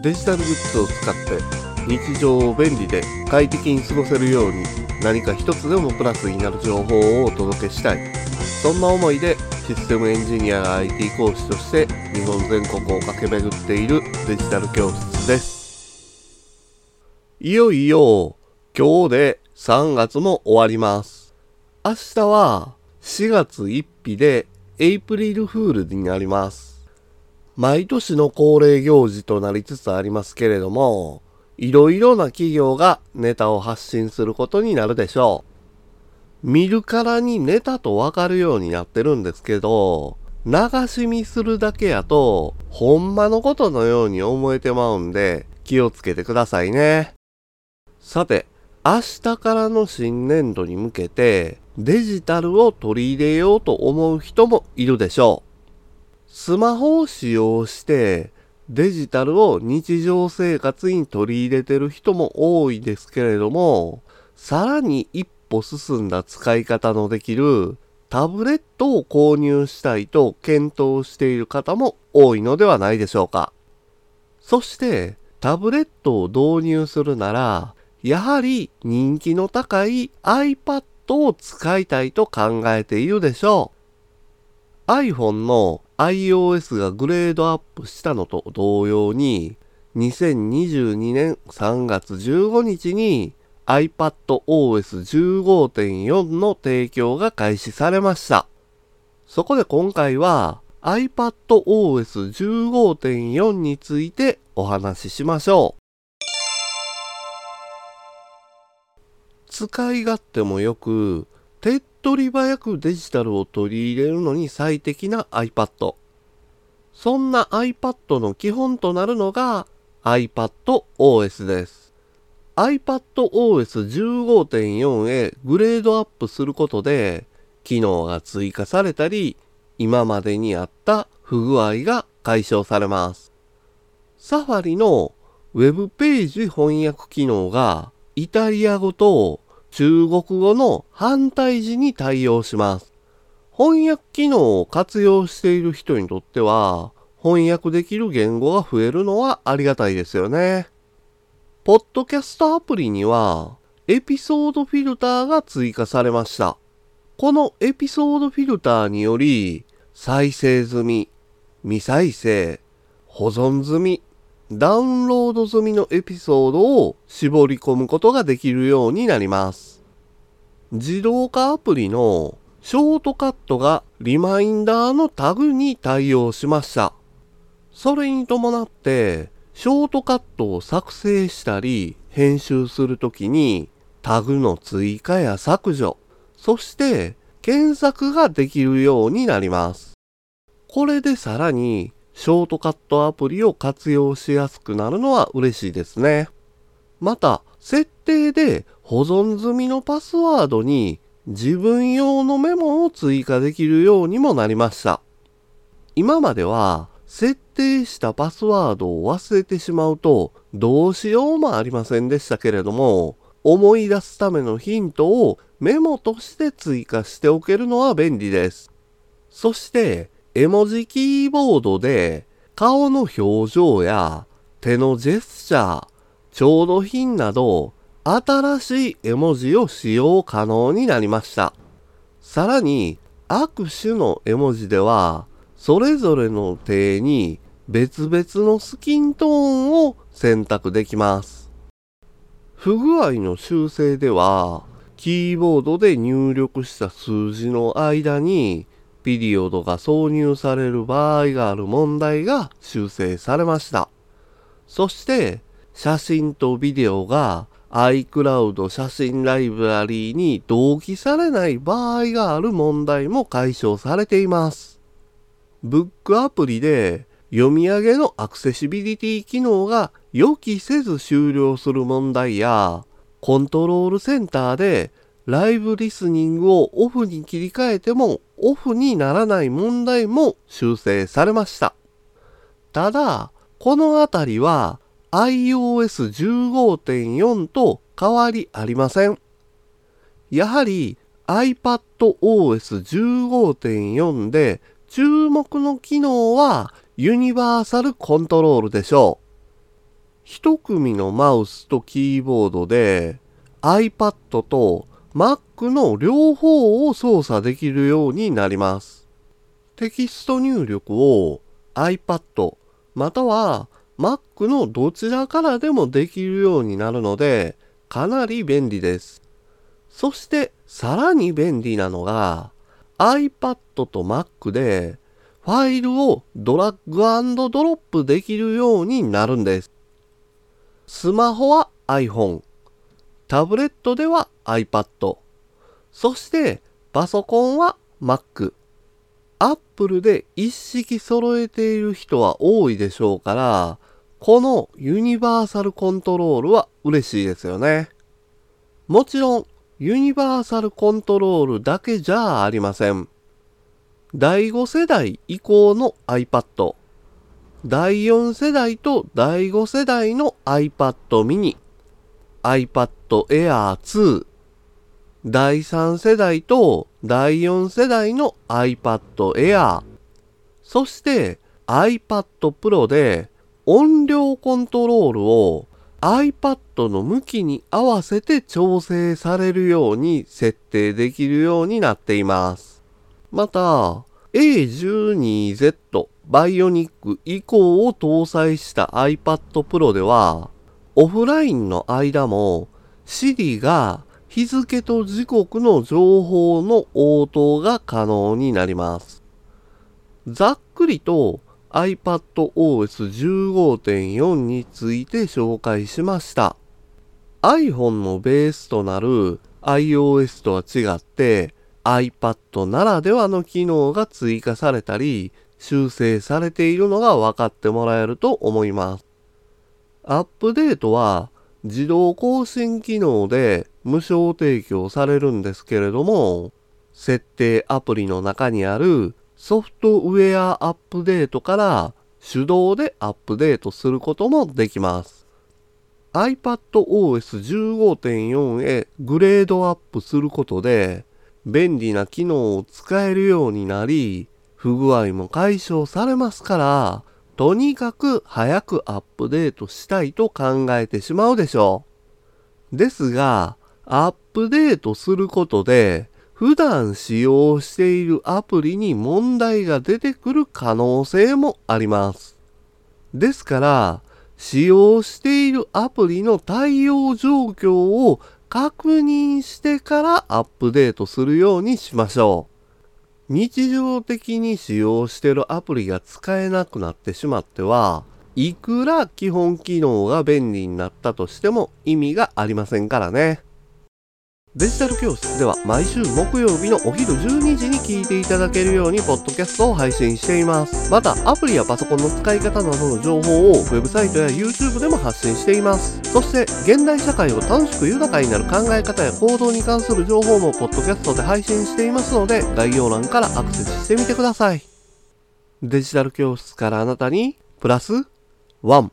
デジタルグッズを使って日常を便利で快適に過ごせるように何か一つでもプラスになる情報をお届けしたい。そんな思いでシステムエンジニアが IT 講師として日本全国を駆け巡っているデジタル教室です。いよいよ今日で3月も終わります。明日は4月1日でエイプリルフールになります。毎年の恒例行事となりつつありますけれども、いろいろな企業がネタを発信することになるでしょう。見るからにネタとわかるようになってるんですけど、流し見するだけやと、ほんまのことのように思えてまうんで、気をつけてくださいね。さて、明日からの新年度に向けて、デジタルを取り入れようと思う人もいるでしょう。スマホを使用してデジタルを日常生活に取り入れてる人も多いですけれども、さらに一歩進んだ使い方のできるタブレットを購入したいと検討している方も多いのではないでしょうか。そしてタブレットを導入するなら、やはり人気の高い iPad を使いたいと考えているでしょう。iPhone の iOS がグレードアップしたのと同様に、2022年3月15日に iPadOS15.4 の提供が開始されました。そこで今回は iPadOS15.4 についてお話ししましょう。使い勝手もよく、手っ取り早くデジタルを取り入れるのに最適な iPad。そんな iPad の基本となるのが iPadOS です。iPadOS15.4 へグレードアップすることで、機能が追加されたり、今までにあった不具合が解消されます。サファリの Web ページ翻訳機能がイタリア語と中国語の反対字に対応します。翻訳機能を活用している人にとっては、翻訳できる言語が増えるのはありがたいですよね。ポッドキャストアプリには、エピソードフィルターが追加されました。このエピソードフィルターにより、再生済み、未再生、保存済み、ダウンロード済みのエピソードを絞り込むことができるようになります。自動化アプリのショートカットがリマインダーのタグに対応しました。それに伴って、ショートカットを作成したり編集するときにタグの追加や削除、そして検索ができるようになります。これでさらにショートカットアプリを活用しやすくなるのは嬉しいですね。また、設定で保存済みのパスワードに自分用のメモを追加できるようにもなりました。今までは設定したパスワードを忘れてしまうとどうしようもありませんでしたけれども思い出すためのヒントをメモとして追加しておけるのは便利です。そして絵文字キーボードで顔の表情や手のジェスチャー、調度品など新しい絵文字を使用可能になりました。さらに握手の絵文字ではそれぞれの手に別々のスキントーンを選択できます。不具合の修正ではキーボードで入力した数字の間にピリオドが挿入される場合がある問題が修正されました。そして写真とビデオが iCloud 写真ライブラリーに同期されない場合がある問題も解消されています。ブックアプリで読み上げのアクセシビリティ機能が予期せず終了する問題やコントロールセンターでライブリスニングをオフに切り替えてもオフにならない問題も修正されました。ただ、このあたりは iOS15.4 と変わりありません。やはり iPadOS15.4 で注目の機能はユニバーサルコントロールでしょう。一組のマウスとキーボードで iPad と Mac の両方を操作できるようになります。テキスト入力を iPad または Mac のどちらからでもできるようになるのでかなり便利です。そしてさらに便利なのが iPad と Mac でファイルをドラッグドロップできるようになるんです。スマホは iPhone、タブレットでは iPad、そしてパソコンは Mac。アップルで一式揃えている人は多いでしょうから、このユニバーサルコントロールは嬉しいですよね。もちろん、ユニバーサルコントロールだけじゃありません。第5世代以降の iPad、第4世代と第5世代の iPad mini、iPad Air 2、第3世代と第4世代の iPad Air、そして iPad Pro で音量コントロールを iPad の向きに合わせて調整されるように設定できるようになっています。また、A12Z バイオニック以降を搭載した iPad Pro では、オフラインの間も Siri が日付と時刻の情報の応答が可能になります。ざっくりと iPadOS15.4 について紹介しました。iPhone のベースとなる iOS とは違って iPad ならではの機能が追加されたり修正されているのが分かってもらえると思います。アップデートは自動更新機能で無償提供されるんですけれども、設定アプリの中にあるソフトウェアアップデートから手動でアップデートすることもできます。iPadOS 15.4へグレードアップすることで便利な機能を使えるようになり不具合も解消されますからとにかく早くアップデートしたいと考えてしまうでしょう。ですが、アップデートすることで、普段使用しているアプリに問題が出てくる可能性もあります。ですから、使用しているアプリの対応状況を確認してからアップデートするようにしましょう。日常的に使用してるアプリが使えなくなってしまっては、いくら基本機能が便利になったとしても意味がありませんからね。デジタル教室では毎週木曜日のお昼12時に聞いていただけるようにポッドキャストを配信しています。またアプリやパソコンの使い方などの情報をウェブサイトや YouTube でも発信しています。そして現代社会を楽しく豊かになる考え方や行動に関する情報もポッドキャストで配信していますので概要欄からアクセスしてみてください。デジタル教室からあなたにプラス1